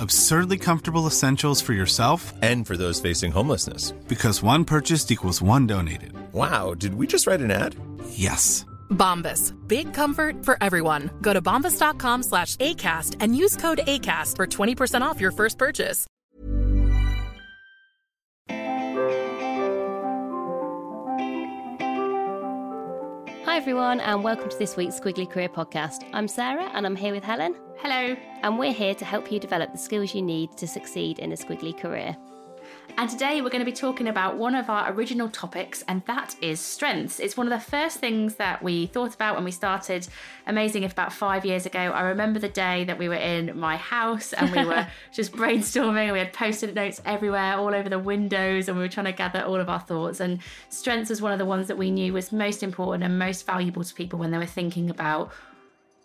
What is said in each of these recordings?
Absurdly comfortable essentials for yourself and for those facing homelessness. Because one purchased equals one donated. Wow, did we just write an ad? Yes. Bombas. Big comfort for everyone. Go to bombas.com slash ACAST and use code ACAST for 20% off your first purchase. Hi, everyone, and welcome to this week's Squiggly Career Podcast. I'm Sarah, and I'm here with Helen. Hello. And we're here to help you develop the skills you need to succeed in a squiggly career. And today we're going to be talking about one of our original topics, and that is strengths. It's one of the first things that we thought about when we started Amazing If about five years ago. I remember the day that we were in my house and we were just brainstorming, and we had post it notes everywhere, all over the windows, and we were trying to gather all of our thoughts. And strengths was one of the ones that we knew was most important and most valuable to people when they were thinking about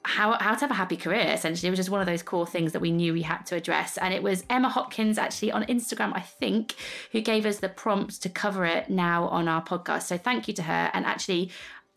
how, how to have a happy career essentially it was just one of those core things that we knew we had to address and it was emma hopkins actually on instagram i think who gave us the prompt to cover it now on our podcast so thank you to her and actually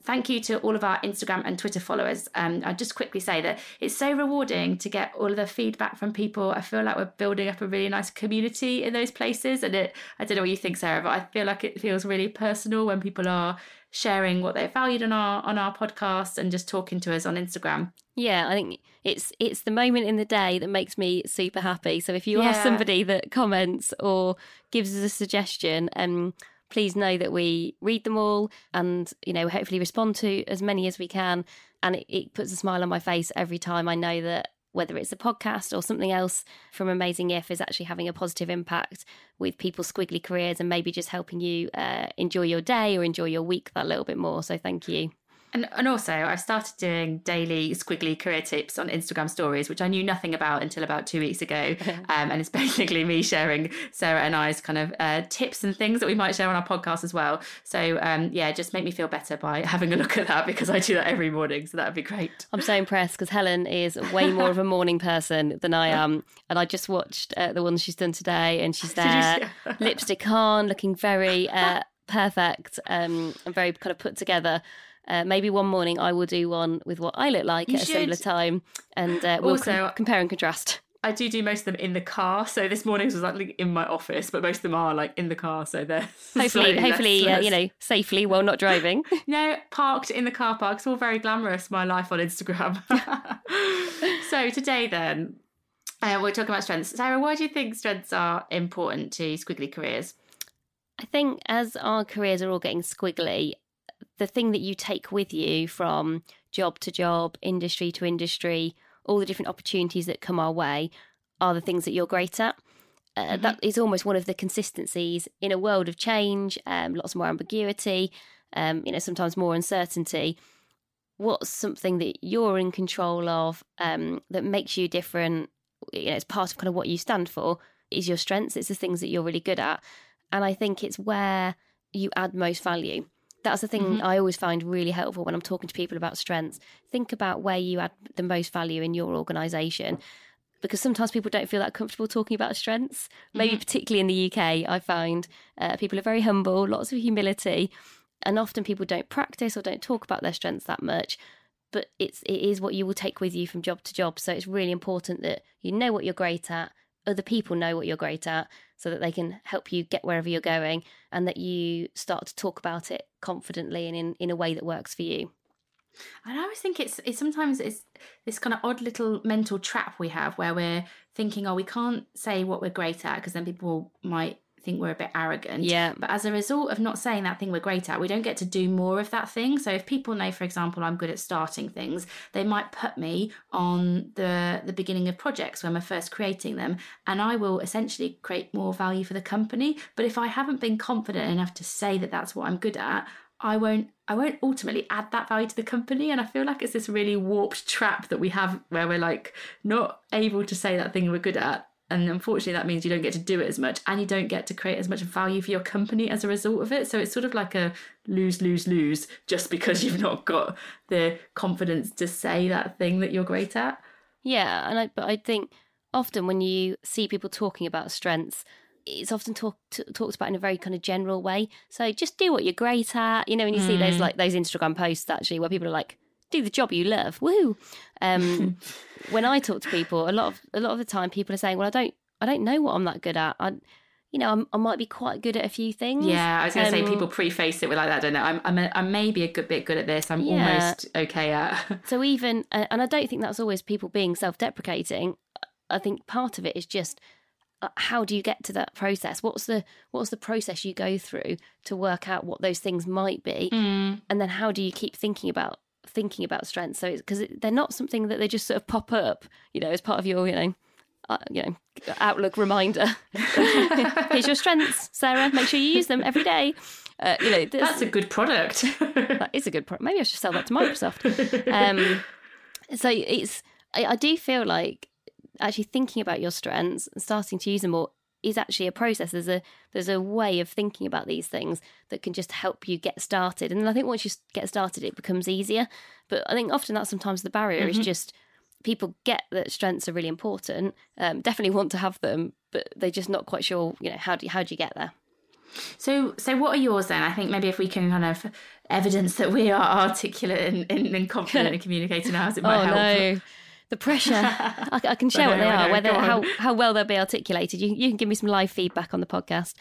thank you to all of our Instagram and Twitter followers. Um, I'll just quickly say that it's so rewarding to get all of the feedback from people. I feel like we're building up a really nice community in those places. And it, I don't know what you think, Sarah, but I feel like it feels really personal when people are sharing what they valued on our on our podcast and just talking to us on Instagram. Yeah, I think it's it's the moment in the day that makes me super happy. So if you Yeah. are somebody that comments or gives us a suggestion, um, please know that we read them all and you know hopefully respond to as many as we can. And it, it puts a smile on my face every time I know that whether it's a podcast or something else from Amazing If is actually having a positive impact with people's squiggly careers and maybe just helping you uh, enjoy your day or enjoy your week that little bit more. So thank you. And, and also, I've started doing daily squiggly career tips on Instagram stories, which I knew nothing about until about two weeks ago. Um, and it's basically me sharing Sarah and I's kind of uh, tips and things that we might share on our podcast as well. So, um, yeah, just make me feel better by having a look at that because I do that every morning. So that would be great. I'm so impressed because Helen is way more of a morning person than I am. And I just watched uh, the one she's done today, and she's there, lipstick on, looking very uh, perfect um, and very kind of put together. Uh, maybe one morning I will do one with what I look like You at a similar time, and uh, we'll com- Also- compare and contrast. I do do most of them in the car. So this morning's was like in my office, but most of them are like in the car. So they're Hopefully, less- hopefully, uh, you know, safely while not driving. No, parked in the car park. It's all very glamorous, my life on Instagram. so today then, uh, we're talking about strengths. Sarah, why do you think strengths are important to squiggly careers? I think as our careers are all getting squiggly, the thing that you take with you from job to job, industry to industry, all the different opportunities that come our way are the things that you're great at. Uh, That is almost one of the consistencies in a world of change, um, lots more ambiguity, um, you know, sometimes more uncertainty. What's something that you're in control of um, that makes you different? You know, it's part of kind of what you stand for. Is your strengths? It's the things that you're really good at. And I think it's where you add most value. That's the thing Mhm. I always find really helpful when I'm talking to people about strengths. Think about where you add the most value in your organization. Because sometimes people don't feel that comfortable talking about strengths. Maybe particularly in the UK, I find uh, people are very humble, lots of humility, and often people don't practice or don't talk about their strengths that much. But it's it is what you will take with you from job to job. So it's really important that you know what you're great at, other people know what you're great at, so that they can help you get wherever you're going, and that you start to talk about it confidently and in, in a way that works for you. And I always think it's it's sometimes it's this kind of odd little mental trap we have where we're thinking, oh, we can't say what we're great at because then people might think we're a bit arrogant. Yeah. But as a result of not saying that thing we're great at, we don't get to do more of that thing. So if people know, for example, I'm good at starting things, they might put me on the the beginning of projects when we're first creating them, and I will essentially create more value for the company. But if I haven't been confident enough to say that that's what I'm good at, I won't I won't ultimately add that value to the company and I feel like it's this really warped trap that we have where we're like not able to say that thing we're good at and unfortunately that means you don't get to do it as much and you don't get to create as much value for your company as a result of it so it's sort of like a lose lose lose just because you've not got the confidence to say that thing that you're great at Yeah, and I but I think often when you see people talking about strengths, it's often talk, t- talked about in a very kind of general way. So just do what you're great at. You know, when you see those mm. like those Instagram posts actually where people are like, "Do the job you love." Woo. Um, when I talk to people, a lot of a lot of the time, people are saying, "Well, I don't, I don't know what I'm that good at. I, you know, I'm, I might be quite good at a few things." yeah i was going to say Um, people preface it with like that don't know i'm i'm, a, I'm maybe a good bit good at this i'm Yeah. almost okay at So even, and and I don't think that's always people being self-deprecating. I think part of it is just uh, how do you get to that process? What's the what's the process you go through to work out what those things might be, Mm. and then how do you keep thinking about thinking about strengths? So it's because they're not something that they just sort of pop up, you know, as part of your, you know. Uh, you know, outlook reminder. Here's your strengths, Sarah. Make sure you use them every day. Uh, you know, that's a good product that is a good product. Maybe I should sell that to Microsoft. um, so it's I, I do feel like actually thinking about your strengths and starting to use them more is actually a process. There's a there's a way of thinking about these things that can just help you get started. And I think once you get started, it becomes easier. But I think often that's sometimes the barrier is just people get that strengths are really important, um, definitely want to have them, but they're just not quite sure. You know how do you, how do you get there? So, so what are yours then? I think maybe if we can kind of evidence that we are articulate and, and, and confident in communicating ours, it might oh help. no the pressure. I, I can share what they are whether how, how well they'll be articulated. You, you can give me some live feedback on the podcast.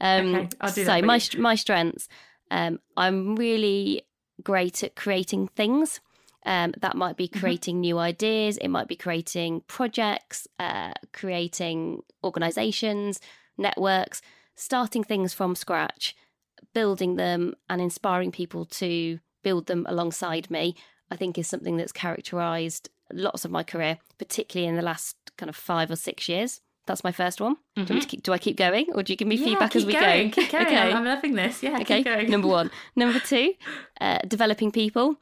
Um, Okay, I'll do so that my my strengths um, i'm really great at creating things. Um, that might be Mm-hmm. creating new ideas. It might be creating projects uh, creating organizations networks starting things from scratch building them and inspiring people to build them alongside me, I think is something that's characterized lots of my career, particularly in the last kind of five or six years. That's my first one. Do, you want to keep, do I keep going or do you give me Mm-hmm. Yeah, feedback as we going, go? Keep going. Okay. I'm, loving this. Yeah, okay. keep going. Number one. Number two, uh, developing people.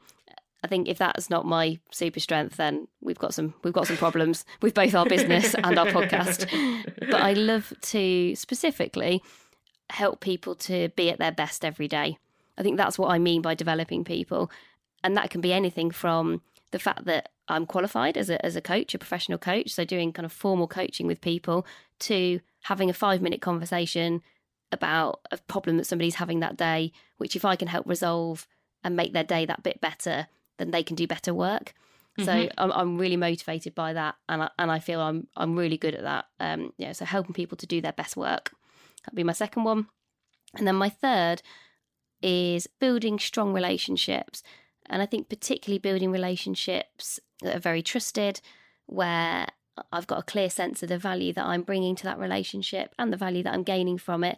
I think if that's not my super strength, then we've got some we've got some problems with both our business and our podcast. But I love to specifically help people to be at their best every day. I think that's what I mean by developing people. And that can be anything from the fact that I'm qualified as a, as a coach, a professional coach, so doing kind of formal coaching with people, to having a five minute conversation about a problem that somebody's having that day, which if I can help resolve and make their day that bit better, then they can do better work. So I'm, I'm really motivated by that, and I, and I feel I'm I'm really good at that. Um, yeah, so helping people to do their best work. That'd be my second one, and then my third is building strong relationships, and I think particularly building relationships that are very trusted, where I've got a clear sense of the value that I'm bringing to that relationship and the value that I'm gaining from it,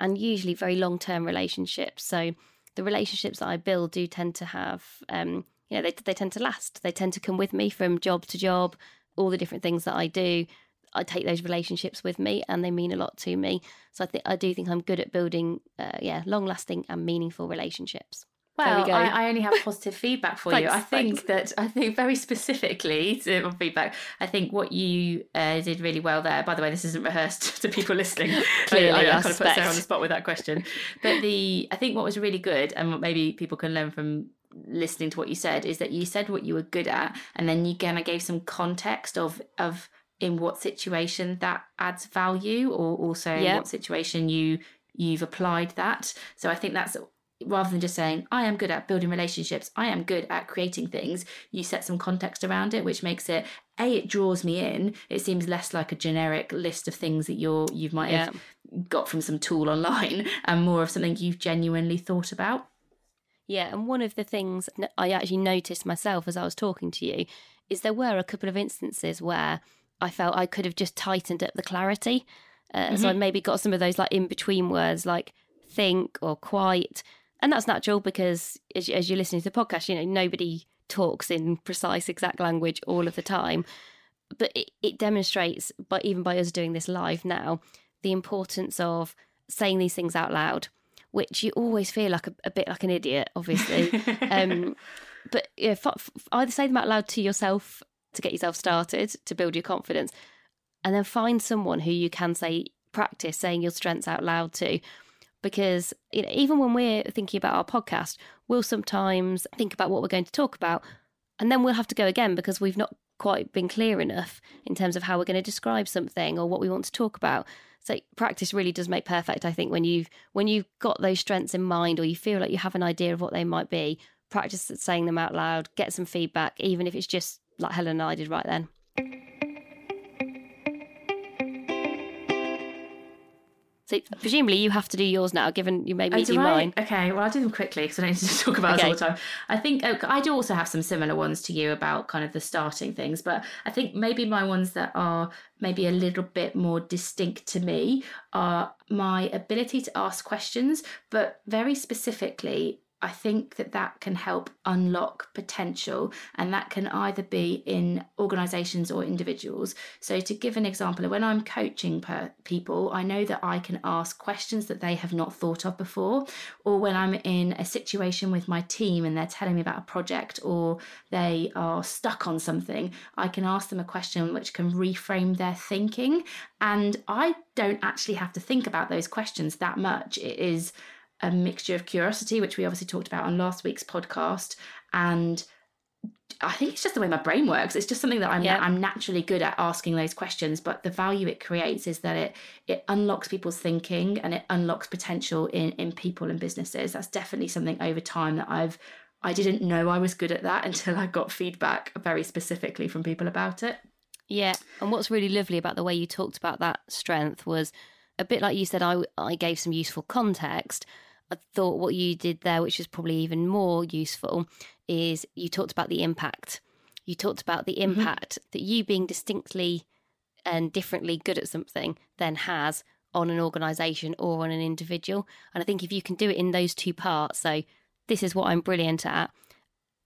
and usually very long term relationships. So the relationships that I build do tend to have, um, you know, they they tend to last. They tend to come with me from job to job. All the different things that I do, I take those relationships with me, and they mean a lot to me. So I think I do think I'm good at building, uh, yeah, long lasting and meaningful relationships. There we Well, go. I, I only have positive feedback for you. Thanks, I think thanks. that I think very specifically to my feedback. I think what you uh, did really well there. By the way, this isn't rehearsed to people listening. Clearly, I, I, I kind of put Sarah on the spot with that question. But the I think what was really good, and what maybe people can learn from listening to what you said, is that you said what you were good at, and then you kind of gave some context of of in what situation that adds value, or also in what situation you you've applied that. So I think that's rather than just saying i am good at building relationships i am good at creating things you set some context around it which makes it a it draws me in it seems less like a generic list of things that you're you might have got from some tool online and more of something you've genuinely thought about Yeah, and one of the things i actually noticed myself as I was talking to you is there were a couple of instances where I felt I could have just tightened up the clarity. Uh, mm-hmm. So I maybe got some of those like in between words like think or quite. And that's natural because as, as you're listening to the podcast, you know, nobody talks in precise exact language all of the time. But it, it demonstrates, but even by us doing this live now, the importance of saying these things out loud, which you always feel like a, a bit like an idiot, obviously. um, but yeah, f- f- either say them out loud to yourself to get yourself started, to build your confidence, and then find someone who you can say, practice saying your strengths out loud to. Because you know, even when we're thinking about our podcast, we'll sometimes think about what we're going to talk about, and then we'll have to go again because we've not quite been clear enough in terms of how we're going to describe something or what we want to talk about. So practice really does make perfect. I think when you've when you've got those strengths in mind, or you feel like you have an idea of what they might be, practice saying them out loud, get some feedback, even if it's just like Helen and I did right then. So presumably you have to do yours now, given you maybe oh, do, do mine. Okay, well I'll do them quickly because I don't need to talk about okay. all the time. I think oh, I do also have some similar ones to you about kind of the starting things, but I think maybe my ones that are maybe a little bit more distinct to me are my ability to ask questions, but very specifically I think that that can help unlock potential, and that can either be in organizations or individuals. So, to give an example, when I'm coaching people, I know that I can ask questions that they have not thought of before, or when I'm in a situation with my team and they're telling me about a project or they are stuck on something, I can ask them a question which can reframe their thinking. And I don't actually have to think about those questions that much. It is a mixture of curiosity, which we obviously talked about on last week's podcast, and I think it's just the way my brain works. It's just something that I'm yeah. I'm naturally good at asking those questions. But the value it creates is that it it unlocks people's thinking and it unlocks potential in in people and businesses. That's definitely something over time that I've I didn't know I was good at that until I got feedback very specifically from people about it. Yeah, and what's really lovely about the way you talked about that strength was a bit like you said. I I gave some useful context I thought what you did there, which is probably even more useful, is you talked about the impact. You talked about the mm-hmm. impact mm-hmm. that you being distinctly and differently good at something then has on an organization or on an individual. And I think if you can do it in those two parts, so this is what I'm brilliant at,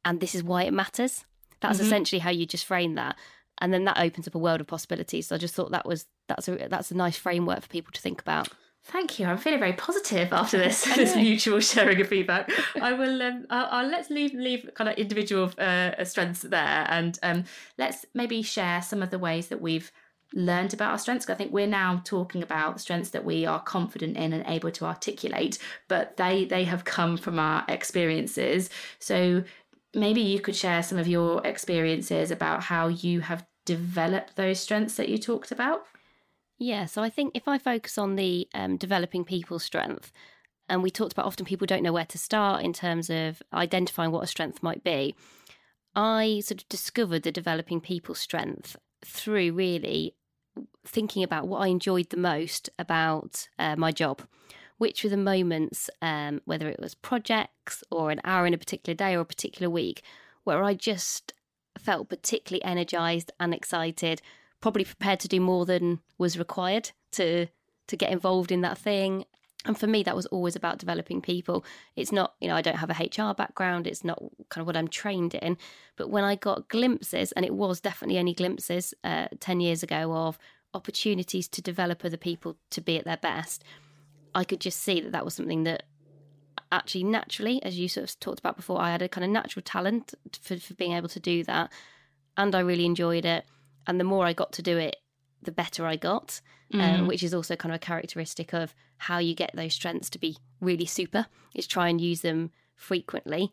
and this is why it matters. That's mm-hmm. essentially how you just frame that. And then that opens up a world of possibilities. So I just thought that was that's a that's a nice framework for people to think about. Thank you. I'm feeling very positive after this this mutual sharing of feedback. I will. Um, I'll, I'll, let's leave leave kind of individual uh, strengths there, and um, let's maybe share some of the ways that we've learned about our strengths. I think we're now talking about strengths that we are confident in and able to articulate, but they they have come from our experiences. So maybe you could share some of your experiences about how you have developed those strengths that you talked about. Yeah, so I think if I focus on the um, developing people's strength, and we talked about often people don't know where to start in terms of identifying what a strength might be. I sort of discovered the developing people's strength through really thinking about what I enjoyed the most about uh, my job, which were the moments, um, whether it was projects or an hour in a particular day or a particular week, where I just felt particularly energized and excited probably prepared to do more than was required to to get involved in that thing. And for me that was always about developing people. It's not you know i don't have a hr background. It's not kind of what i'm trained in. But when i got glimpses and it was definitely only glimpses uh, 10 years ago of opportunities to develop other people to be at their best i could just see that that was something that actually naturally as you sort of talked about before i had a kind of natural talent for, for being able to do that. And i really enjoyed it and the more I got to do it, the better I got, mm. um, which is also kind of a characteristic of how you get those strengths to be really super. Is try and use them frequently.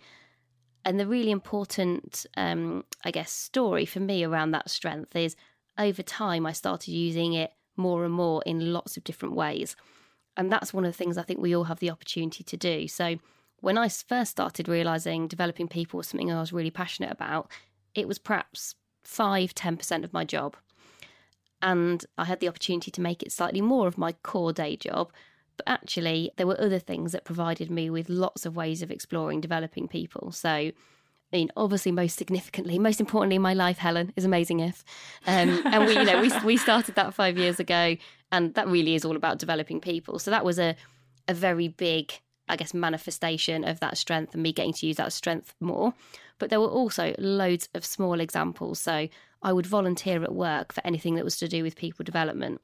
And the really important, um, I guess, story for me around that strength is over time I started using it more and more in lots of different ways. And that's one of the things I think we all have the opportunity to do. So when I first started realizing developing people was something I was really passionate about, it was perhaps five, 10% of my job. And I had the opportunity to make it slightly more of my core day job. But actually, there were other things that provided me with lots of ways of exploring developing people. So I mean, obviously, most significantly, most importantly, my life, Helen, is amazing. If, um, and we, you know, we we started that five years ago, and that really is all about developing people. So that was a a very big, I guess, manifestation of that strength, and me getting to use that strength more. But there were also loads of small examples. So I would volunteer at work for anything that was to do with people development.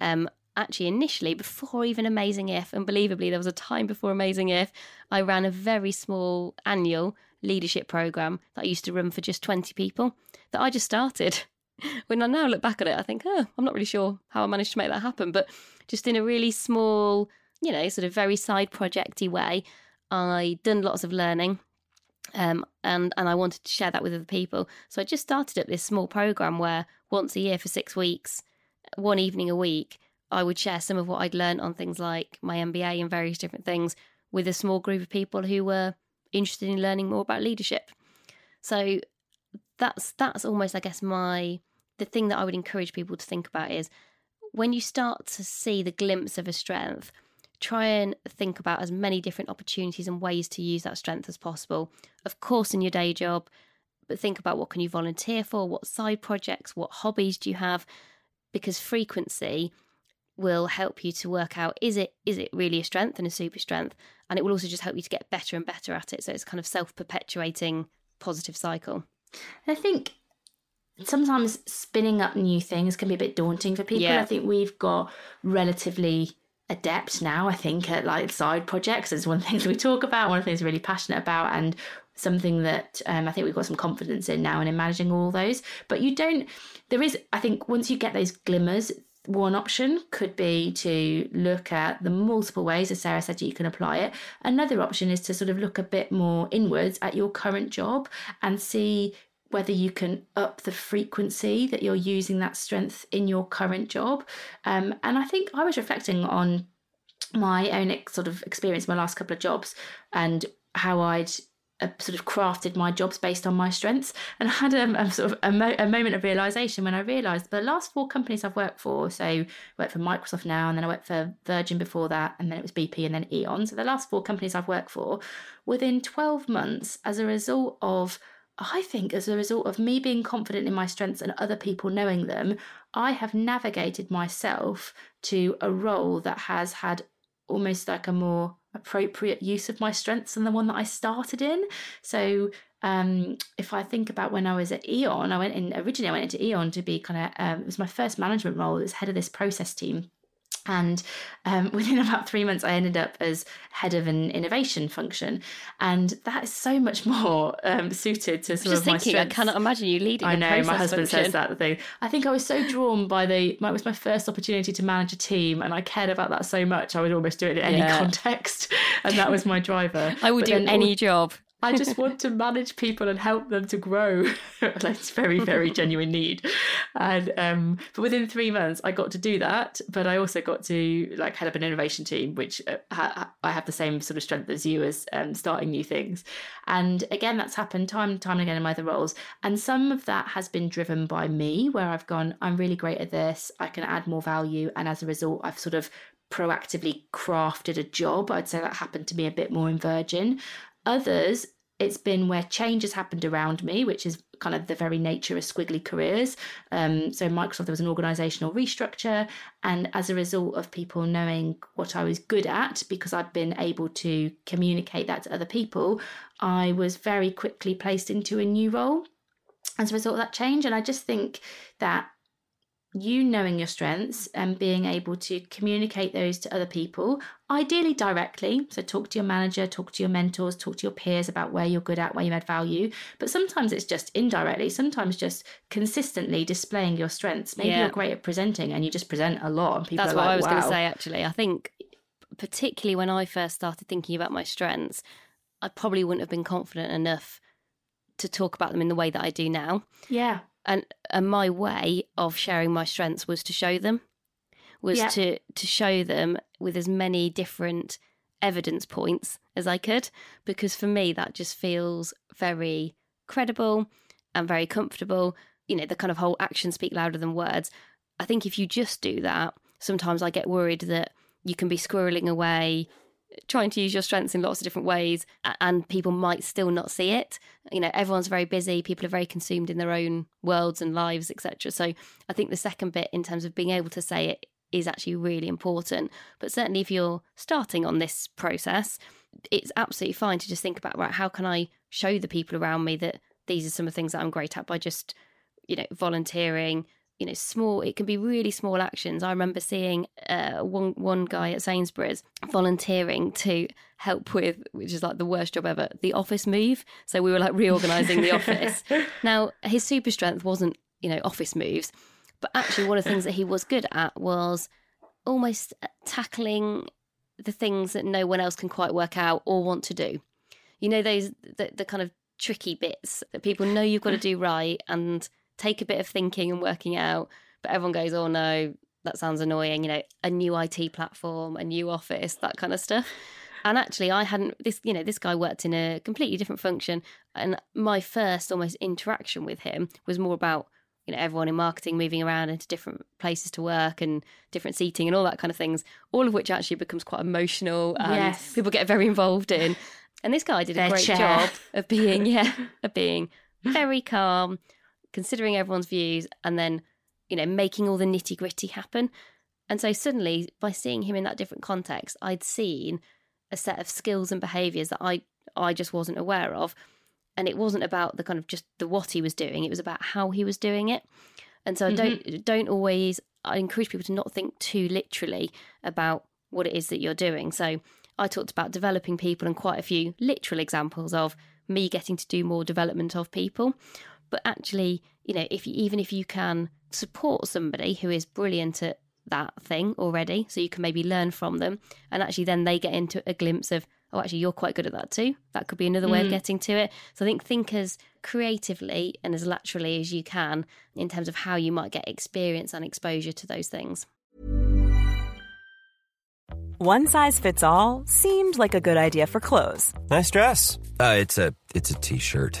Um, actually, initially, before even Amazing If, unbelievably, there was a time before Amazing If, I ran a very small annual leadership program that I used to run for just 20 people that I just started. when I now look back at it, I think, oh, I'm not really sure how I managed to make that happen. But just in a really small, you know, sort of very side projecty way, I done lots of learning. Um, and and I wanted to share that with other people. So I just started up this small program where once a year for six weeks, one evening a week, I would share some of what I'd learned on things like my MBA and various different things with a small group of people who were interested in learning more about leadership. So that's that's almost I guess my the thing that I would encourage people to think about is when you start to see the glimpse of a strength, try and think about as many different opportunities and ways to use that strength as possible. Of course in your day job, but think about what can you volunteer for, what side projects, what hobbies do you have? Because frequency will help you to work out is it is it really a strength and a super strength? And it will also just help you to get better and better at it. So it's kind of self-perpetuating positive cycle. I think sometimes spinning up new things can be a bit daunting for people. Yeah. i think we've got relatively adept now i think at like side projects it's one of the things we talk about one of the things we're really passionate about and something that um, i think we've got some confidence in now and in managing all those but you don't there is i think once you get those glimmers one option could be to look at the multiple ways, as Sarah said, you can apply it. Another option is to sort of look a bit more inwards at your current job and see whether you can up the frequency that you're using that strength in your current job. Um, and I think I was reflecting on my own ex- sort of experience, my last couple of jobs, and how I'd uh, sort of crafted my jobs based on my strengths. And I had a, a sort of a, mo- a moment of realization when I realized the last four companies I've worked for, so I worked for Microsoft now, and then I worked for Virgin before that, and then it was BP and then E.ON. So the last four companies I've worked for, within 12 months, as a result of I think as a result of me being confident in my strengths and other people knowing them, I have navigated myself to a role that has had almost like a more appropriate use of my strengths than the one that I started in. So um, if I think about when I was at E.ON, I went in originally I went into E.ON to be kind of um, it was my first management role as head of this process team. And um, within about three months, I ended up as head of an innovation function, and that is so much more um, suited to sort just of my thinking I cannot imagine you leading I know my husband function. says that thing. I think I was so drawn by the. It was my first opportunity to manage a team, and I cared about that so much. I would almost do it in any Yeah. context, and that was my driver. I would But do any all- job I just want to manage people and help them to grow. That's very, very genuine need. And um, but within three months, I got to do that. But I also got to like head up an innovation team, which uh, ha- I have the same sort of strength as you as um, starting new things. And again, that's happened time and time again in my other roles. And some of that has been driven by me, where I've gone, I'm really great at this. I can add more value, and as a result, I've sort of proactively crafted a job. I'd say that happened to me a bit more in Virgin. Others, it's been where change has happened around me, which is kind of the very nature of squiggly careers. Um, so, Microsoft, there was an organizational restructure. And as a result of people knowing what I was good at, because I'd been able to communicate that to other people, I was very quickly placed into a new role as a result of that change. And I just think that you knowing your strengths and being able to communicate those to other people, ideally directly. So, talk to your manager, talk to your mentors, talk to your peers about where you're good at, where you add value. But sometimes it's just indirectly, sometimes just consistently displaying your strengths. Maybe Yeah. you're great at presenting and you just present a lot, and people That's what like, I was going to say, actually. I think, particularly when I first started thinking about my strengths, I probably wouldn't have been confident enough to talk about them in the way that I do now. Yeah. And, and my way of sharing my strengths was to show them, was Yeah. to, to show them with as many different evidence points as I could, because for me, that just feels very credible and very comfortable. You know, the kind of whole actions speak louder than words. I think if you just do that, sometimes I get worried that you can be squirreling away trying to use your strengths in lots of different ways and people might still not see it. You know everyone's very busy people are very consumed in their own worlds and lives etc so i think the second bit in terms of being able to say it is actually really important. But certainly if you're starting on this process it's absolutely fine to just think about right how can i show the people around me that these are some of the things that i'm great at by just you know volunteering you know small it can be really small actions. I remember seeing uh, one one guy at sainsbury's volunteering to help with which is like the worst job ever the office move. So we were like reorganizing the office. Now his super strength wasn't you know office moves but actually one of the things that he was good at was almost tackling the things that no one else can quite work out or want to do. You know those the, the kind of tricky bits that people know you've got to do right and take a bit of thinking and working out, but everyone goes, oh no, that sounds annoying, you know, a new IT platform, a new office, that kind of stuff. And actually, I hadn't, this, you know, this guy worked in a completely different function. And my first almost interaction with him was more about, you know, everyone in marketing moving around into different places to work and different seating and all that kind of things, all of which actually becomes quite emotional and Yes. people get very involved in. And this guy did a great chair. job of being, yeah, of being very calm, considering everyone's views and then you know making all the nitty gritty happen. And so suddenly by seeing him in that different context i'd seen a set of skills and behaviors that i i just wasn't aware of. And it wasn't about the kind of just the what he was doing it was about how he was doing it. And so I don't mm-hmm. don't always i encourage people to not think too literally about what it is that you're doing. So i talked about developing people and quite a few literal examples of me getting to do more development of people but actually you know if you even if you can support somebody who is brilliant at that thing already so you can maybe learn from them and actually then they get into a glimpse of oh actually you're quite good at that too. That could be another way of getting to it. So i think think as creatively and as laterally as you can in terms of how you might get experience and exposure to those things. One size fits all seemed like a good idea for clothes. Nice dress. Uh, it's a it's a t-shirt.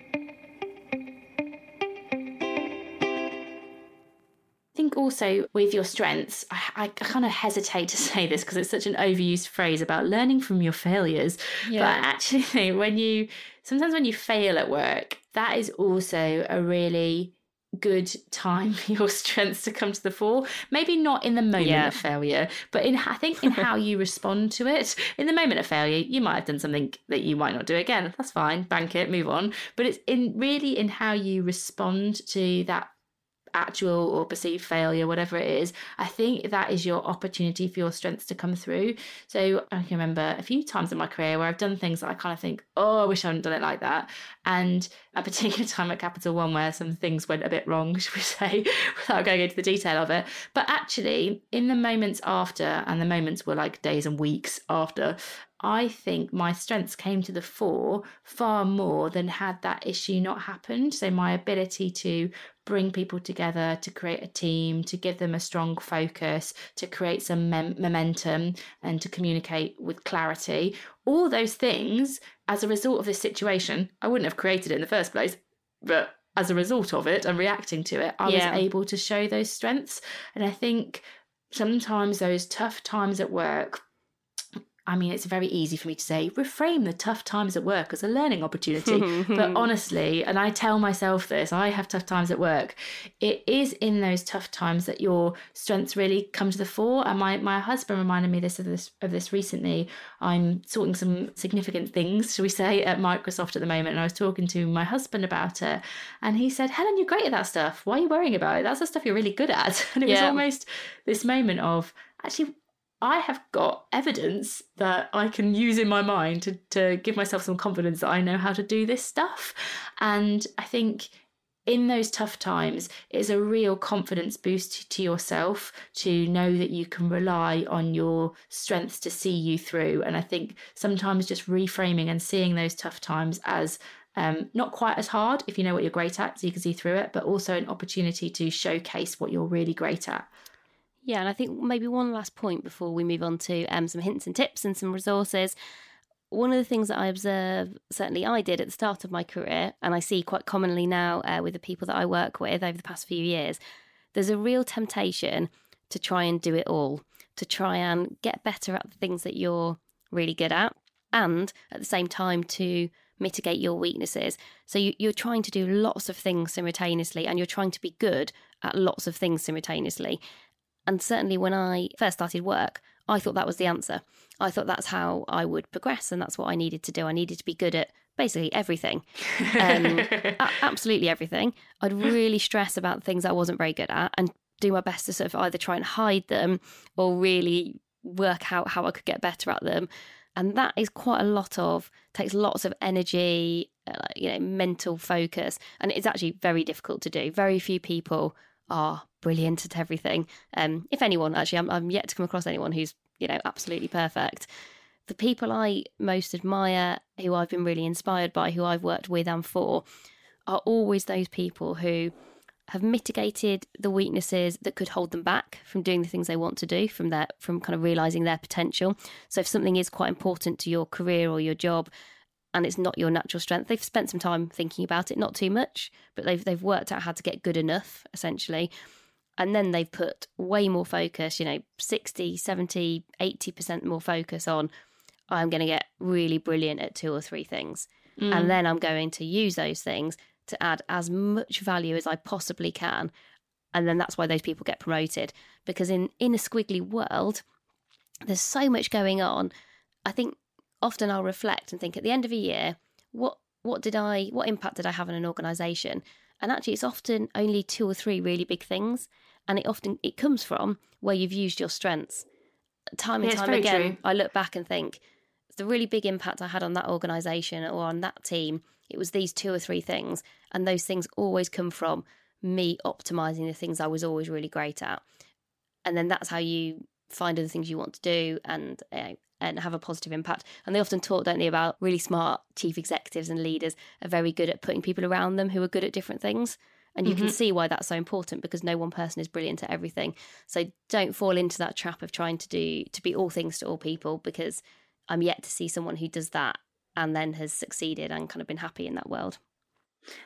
Think also with your strengths, I, I kind of hesitate to say this because it's such an overused phrase about learning from your failures. Yeah. But actually, when you sometimes when you fail at work, that is also a really good time for your strengths to come to the fore. Maybe not in the moment Yeah. of failure, but in I think in how you respond to it. In the moment of failure, you might have done something that you might not do again. That's fine. Bank it, move on. But it's in really in how you respond to that actual or perceived failure, whatever it is, I think that is your opportunity for your strengths to come through. So I can remember a few times in my career where I've done things that I kind of think, oh, I wish I hadn't done it like that. And a particular time at Capital One where some things went a bit wrong, should we say, without going into the detail of it. But actually, in the moments after, and the moments were like days and weeks after, I think my strengths came to the fore far more than had that issue not happened. So, my ability to bring people together, to create a team, to give them a strong focus, to create some mem- momentum, and to communicate with clarity. All those things as a result of this situation, I wouldn't have created it in the first place, but as a result of it and reacting to it, I Yeah. was able to show those strengths. And I think sometimes those tough times at work, I mean, it's very easy for me to say, reframe the tough times at work as a learning opportunity. but honestly, and I tell myself this, I have tough times at work. It is in those tough times that your strengths really come to the fore. And my, my husband reminded me this of this of this recently. I'm sorting some significant things, shall we say, at Microsoft at the moment. And I was talking to my husband about it. And he said, Helen, you're great at that stuff. Why are you worrying about it? That's the stuff you're really good at. And it was almost this moment of actually I have got evidence that I can use in my mind to, to give myself some confidence that I know how to do this stuff. And I think in those tough times, it's a real confidence boost to yourself to know that you can rely on your strengths to see you through. And I think sometimes just reframing and seeing those tough times as um, not quite as hard if you know what you're great at, so you can see through it, but also an opportunity to showcase what you're really great at. Yeah, and I think maybe one last point before we move on to um, some hints and tips and some resources. One of the things that I observe, certainly I did at the start of my career, and I see quite commonly now uh, with the people that I work with over the past few years, there's a real temptation to try and do it all, to try and get better at the things that you're really good at, and at the same time to mitigate your weaknesses. So you, you're trying to do lots of things simultaneously, and you're trying to be good at lots of things simultaneously. And certainly when I first started work, I thought that was the answer. I thought that's how I would progress and that's what I needed to do. I needed to be good at basically everything. Um, absolutely everything. I'd really stress about things I wasn't very good at and do my best to sort of either try and hide them or really work out how I could get better at them. And that is quite a lot of, takes lots of energy, uh, you know, mental focus. And it's actually very difficult to do. Very few people are brilliant at everything. Um, if anyone, actually, I'm, I'm yet to come across anyone who's you know absolutely perfect. The people I most admire, who I've been really inspired by, who I've worked with and for, are always those people who have mitigated the weaknesses that could hold them back from doing the things they want to do, from their from kind of realizing their potential. So if something is quite important to your career or your job, and it's not your natural strength. They've spent some time thinking about it, not too much, but they've they've worked out how to get good enough essentially. And then they've put way more focus, you know, 60, 70, 80% more focus on I'm going to get really brilliant at two or three things. Mm. And then I'm going to use those things to add as much value as I possibly can. And then that's why those people get promoted. Because in, in a squiggly world, there's so much going on. I think often I'll reflect and think at the end of a year, what what did I what impact did I have on an organization? And actually it's often only two or three really big things. And it often it comes from where you've used your strengths. Time and Yeah, time again, true. I look back and think the really big impact I had on that organization or on that team, it was these two or three things. And those things always come from me optimizing the things I was always really great at. And then that's how you find other things you want to do and uh, and have a positive impact. And they often talk, don't they, about really smart chief executives and leaders are very good at putting people around them who are good at different things. And you can mm-hmm. see why that's so important because no one person is brilliant at everything. So don't fall into that trap of trying to do to be all things to all people because I'm yet to see someone who does that and then has succeeded and kind of been happy in that world.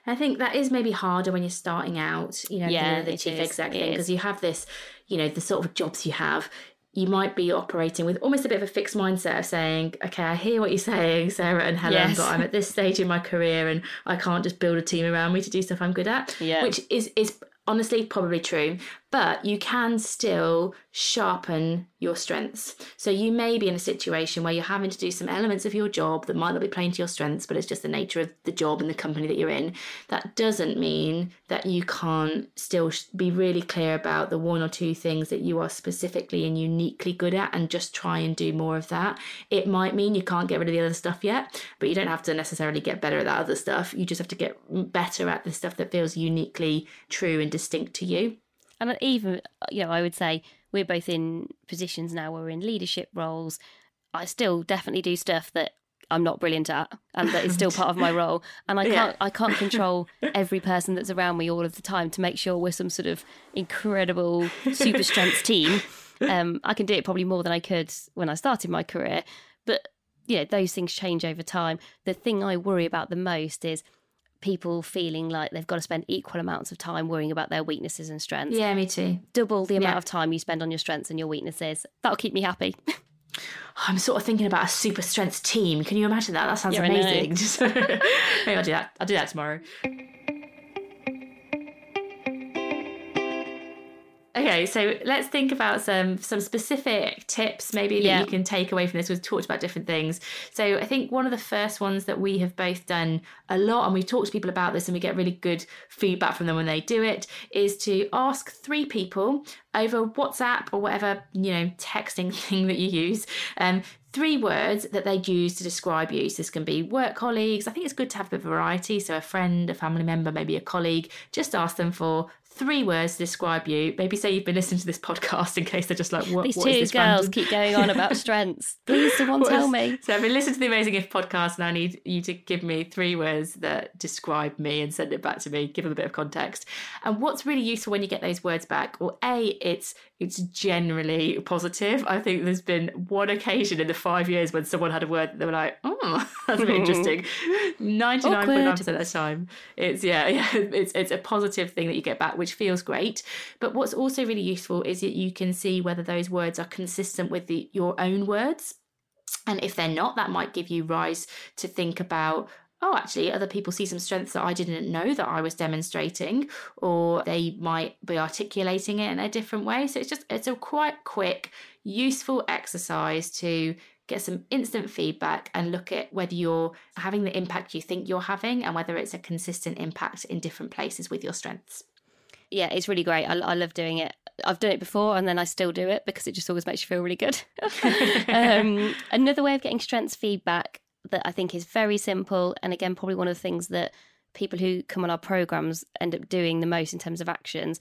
I think that is maybe harder when you're starting out, you know, Yeah, the, the chief is, exec thing, because you have this, you know, the sort of jobs you have. You might be operating with almost a bit of a fixed mindset of saying, okay, I hear what you're saying, Sarah and Helen, Yes. but I'm at this stage in my career and I can't just build a team around me to do stuff I'm good at. Yeah. Which is, is honestly probably true. But you can still sharpen your strengths. So you may be in a situation where you're having to do some elements of your job that might not be playing to your strengths, but it's just the nature of the job and the company that you're in. That doesn't mean that you can't still be really clear about the one or two things that you are specifically and uniquely good at and just try and do more of that. It might mean you can't get rid of the other stuff yet, but you don't have to necessarily get better at that other stuff. You just have to get better at the stuff that feels uniquely true and distinct to you. And even, you know, I would say we're both in positions now where we're in leadership roles. I still definitely do stuff that I'm not brilliant at and that is still part of my role. And I can't I can't control every person that's around me all of the time to make sure we're some sort of incredible super strength team. Um, I can do it probably more than I could when I started my career. But yeah, those things change over time. The thing I worry about the most is people feeling like they've got to spend equal amounts of time worrying about their weaknesses and strengths. Yeah, me too. Double the amount Yeah. of time you spend on your strengths and your weaknesses. That'll keep me happy. Oh, I'm sort of thinking about a super strength team. Can you imagine that? That sounds know. amazing. Maybe I'll do that. I'll do that tomorrow. Okay, so let's think about some some specific tips maybe that Yeah. you can take away from this. We've talked about different things. So I think one of the first ones that we have both done a lot, and we've talked to people about this, and we get really good feedback from them when they do it, is to ask three people over WhatsApp or whatever you know texting thing that you use. Um, three words that they'd use to describe you. So this can be work colleagues. I think it's good to have a bit of variety. So a friend, a family member, maybe a colleague. Just ask them for three words to describe you. Maybe say you've been listening to this podcast in case they're just like, what, These what two girls random- keep going on about strengths. Please, someone What tell is- me. So I've been listening to the Amazing If podcast, and I need you to give me three words that describe me and send it back to me. Give them a bit of context. And what's really useful when you get those words back, well, a it's it's generally positive. I think there's been one occasion in the five years when someone had a word that they were like, oh, that's bit interesting. Ninety nine point nine percent of the time, it's yeah, yeah, it's it's a positive thing that you get back, which feels great. But what's also really useful is that you can see whether those words are consistent with the, your own words. And if they're not, that might give you rise to think about, oh, actually, other people see some strengths that I didn't know that I was demonstrating, or they might be articulating it in a different way. So it's just, it's a quite quick, useful exercise to get some instant feedback and look at whether you're having the impact you think you're having and whether it's a consistent impact in different places with your strengths. Yeah, it's really great. I, I love doing it. I've done it before and then I still do it because it just always makes you feel really good. um, another way of getting strengths feedback that I think is very simple, and again, probably one of the things that people who come on our programs end up doing the most in terms of actions,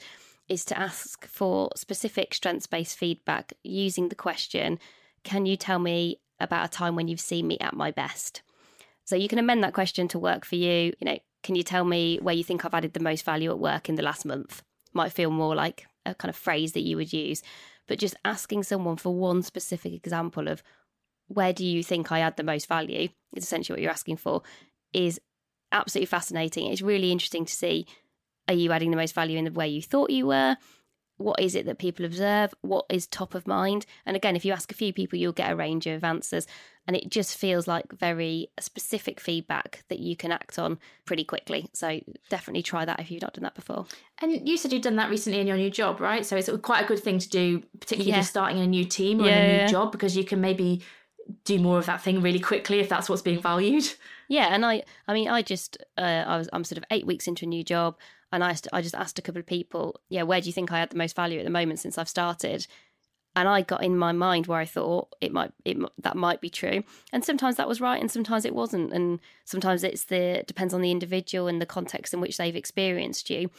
is to ask for specific strengths based feedback using the question Can you tell me about a time when you've seen me at my best? So you can amend that question to work for you. You know, can you tell me where you think I've added the most value at work in the last month? Might feel more like a kind of phrase that you would use, but just asking someone for one specific example of where do you think I add the most value is essentially what you're asking for is absolutely fascinating. It's really interesting to see are you adding the most value in the way you thought you were? What is it that people observe? What is top of mind? And again, if you ask a few people, you'll get a range of answers. And it just feels like very specific feedback that you can act on pretty quickly. So definitely try that if you've not done that before. And you said you've done that recently in your new job, right? So it's quite a good thing to do, particularly if you're starting in a new team or in a new yeah. job, because you can maybe do more of that thing really quickly if that's what's being valued. Yeah, and I, I mean, I just, uh, I was, I'm sort of eight weeks into a new job, and I, I just asked a couple of people, yeah, where do you think I had the most value at the moment since I've started? And I got in my mind where I thought it might, it that might be true, and sometimes that was right, and sometimes it wasn't, and sometimes it's the depends on the individual and the context in which they've experienced you,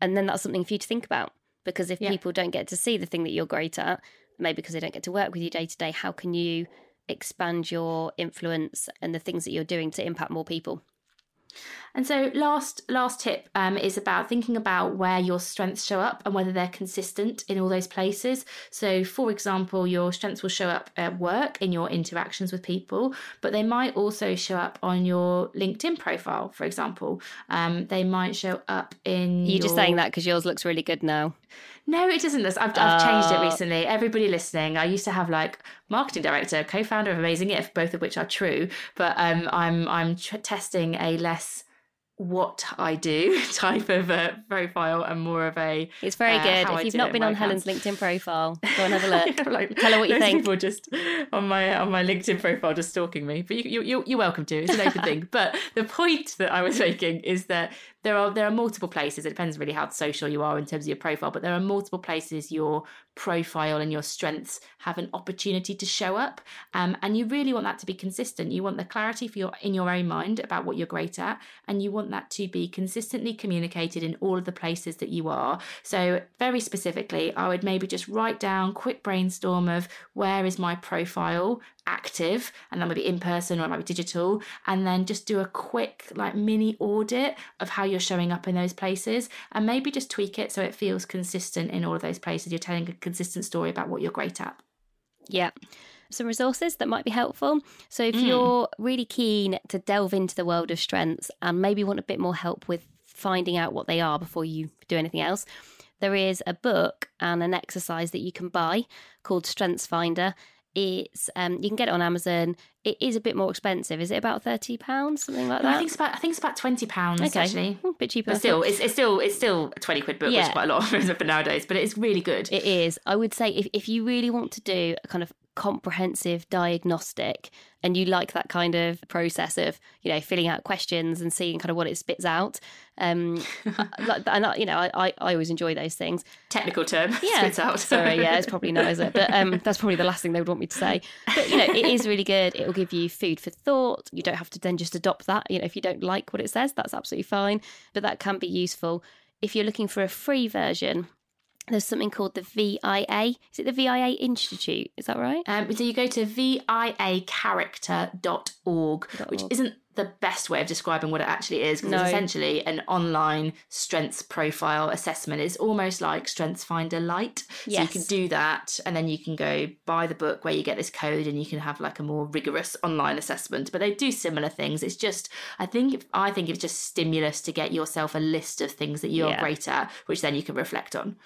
and then that's something for you to think about because if Yeah. people don't get to see the thing that you're great at, maybe because they don't get to work with you day to day, how can you expand your influence and the things that you're doing to impact more people? And so last last tip um, is about thinking about where your strengths show up and whether they're consistent in all those places. So for example, your strengths will show up at work in your interactions with people, but they might also show up on your LinkedIn profile, for example. Um, they might show up in You're just saying that because yours looks really good now. No, it doesn't. This I've, I've changed it Oh. recently. Everybody listening, I used to have like marketing director, co-founder of Amazing If, both of which are true. But um, I'm I'm tr- testing a less what I do type of uh, profile and more of a. It's very uh, good. I if you've not been on Helen's. LinkedIn profile, go and have a look. Like, Tell her what you think. People just on my on my LinkedIn profile just stalking me, but you, you, you you're welcome to. It's an open thing. But the point that I was making is that there are there are multiple places. It depends really how social you are in terms of your profile, but there are multiple places your profile and your strengths have an opportunity to show up. Um, and you really want that to be consistent. You want the clarity for your in your own mind about what you're great at, and you want that to be consistently communicated in all of the places that you are. So very specifically, I would maybe just write down quick brainstorm of where is my profile active and that might be in person or it might be digital and then just do a quick like mini audit of how you're showing up in those places and maybe just tweak it so it feels consistent in all of those places you're telling a consistent story about what you're great at Yeah. some resources that might be helpful. So if mm. you're really keen to delve into the world of strengths and maybe want a bit more help with finding out what they are before you do anything else, there is a book and an exercise that you can buy called Strengths Finder. It's um, you can get it on Amazon. It is a bit more expensive. Is it about thirty pounds, something like that? I think it's about I think it's about twenty pounds. Okay, actually, a bit cheaper. But still, it's, it's, still it's still a twenty quid book, yeah. which is quite a lot of for nowadays. But it's really good. It is. I would say if if you really want to do a kind of comprehensive diagnostic and you like that kind of process of you know filling out questions and seeing kind of what it spits out. Um and I, you know I, I always enjoy those things. Technical term yeah. spits out. Sorry yeah it's probably not is it? But um that's probably the last thing they would want me to say. But you know it is really good. It will give you food for thought. You don't have to then just adopt that. You know if you don't like what it says that's absolutely fine. But that can be useful. If you're looking for a free version there's something called the VIA. Is it the VIA Institute? Is that right? Um, so you go to viacharacter.org, which isn't the best way of describing what it actually is because no. it's essentially an online strengths profile assessment. It's almost like Strengths Finder Light. Yes. So you can do that and then you can go buy the book where you get this code and you can have like a more rigorous online assessment. But they do similar things. It's just I think I think it's just stimulus to get yourself a list of things that you're yeah. great at, which then you can reflect on.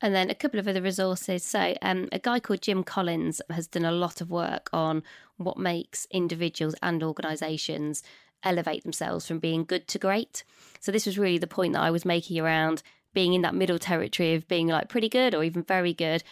And then a couple of other resources. So, um, a guy called Jim Collins has done a lot of work on what makes individuals and organisations elevate themselves from being good to great. So, this was really the point that I was making around being in that middle territory of being like pretty good or even very good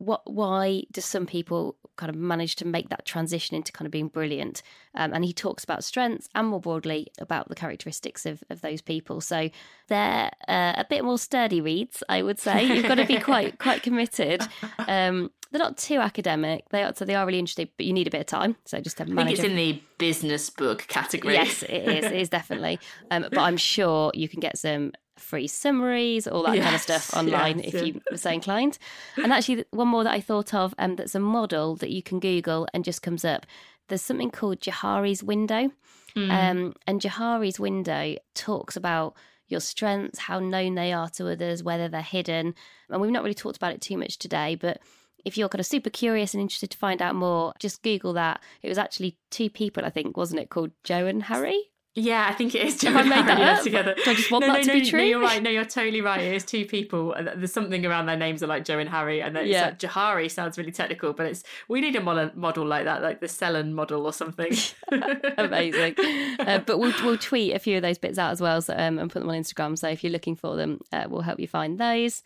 what why do some people kind of manage to make that transition into kind of being brilliant? Um, and he talks about strengths and more broadly about the characteristics of, of those people. So they're uh, a bit more sturdy reads i would say. You've got to be quite quite committed. Um, they're not too academic. They are so they are really interesting but you need a bit of time. So just to manage I think it's in the business book category. Yes it is. It is definitely. Um, but i'm sure you can get some free summaries, all that yes, kind of stuff online yes, if yeah. you were so inclined. And actually, one more that I thought of um, that's a model that you can Google and just comes up. There's something called Johari's window. Mm. Um, and Johari's window talks about your strengths, how known they are to others, whether they're hidden. And we've not really talked about it too much today, but if you're kind of super curious and interested to find out more, just Google that. It was actually two people, I think, wasn't it, called Joe and Harry? Yeah, I think it is. Have I made that up? together. Do I just want no, that no, to no, be true? No, you're right. No, you're totally right. It is two people. There's something around their names are like Joe and Harry, and then yeah. Like Johari sounds really technical, but it's we need a model, model like that, like the Selen model or something. Amazing. Uh, but we'll we'll tweet a few of those bits out as well, so, um, and put them on Instagram. So if you're looking for them, uh, we'll help you find those.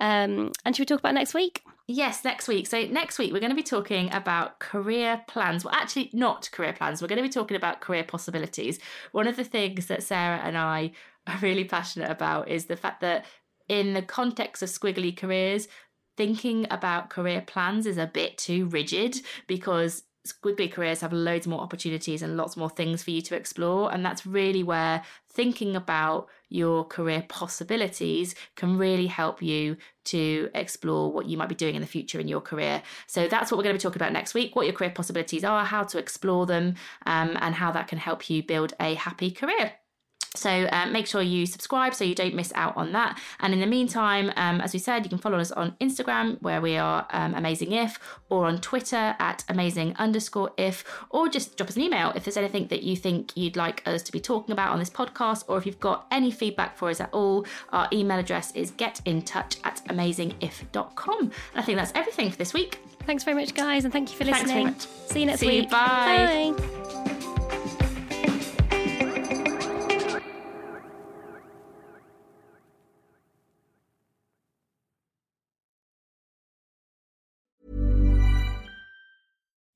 Um, and should we talk about next week? Yes, next week. So, next week, we're going to be talking about career plans. Well, actually, not career plans. We're going to be talking about career possibilities. One of the things that Sarah and I are really passionate about is the fact that, in the context of squiggly careers, thinking about career plans is a bit too rigid because squiggly careers have loads more opportunities and lots more things for you to explore. And that's really where thinking about your career possibilities can really help you to explore what you might be doing in the future in your career. So that's what we're going to be talking about next week what your career possibilities are, how to explore them, um, and how that can help you build a happy career. So uh, make sure you subscribe so you don't miss out on that. And in the meantime, um, as we said, you can follow us on Instagram where we are um, Amazing If, or on Twitter at Amazing underscore If, or just drop us an email if there's anything that you think you'd like us to be talking about on this podcast, or if you've got any feedback for us at all. Our email address is getintouch at amazingif.com. And I think that's everything for this week. Thanks very much, guys, and thank you for listening. See you next See week. You, bye. Bye.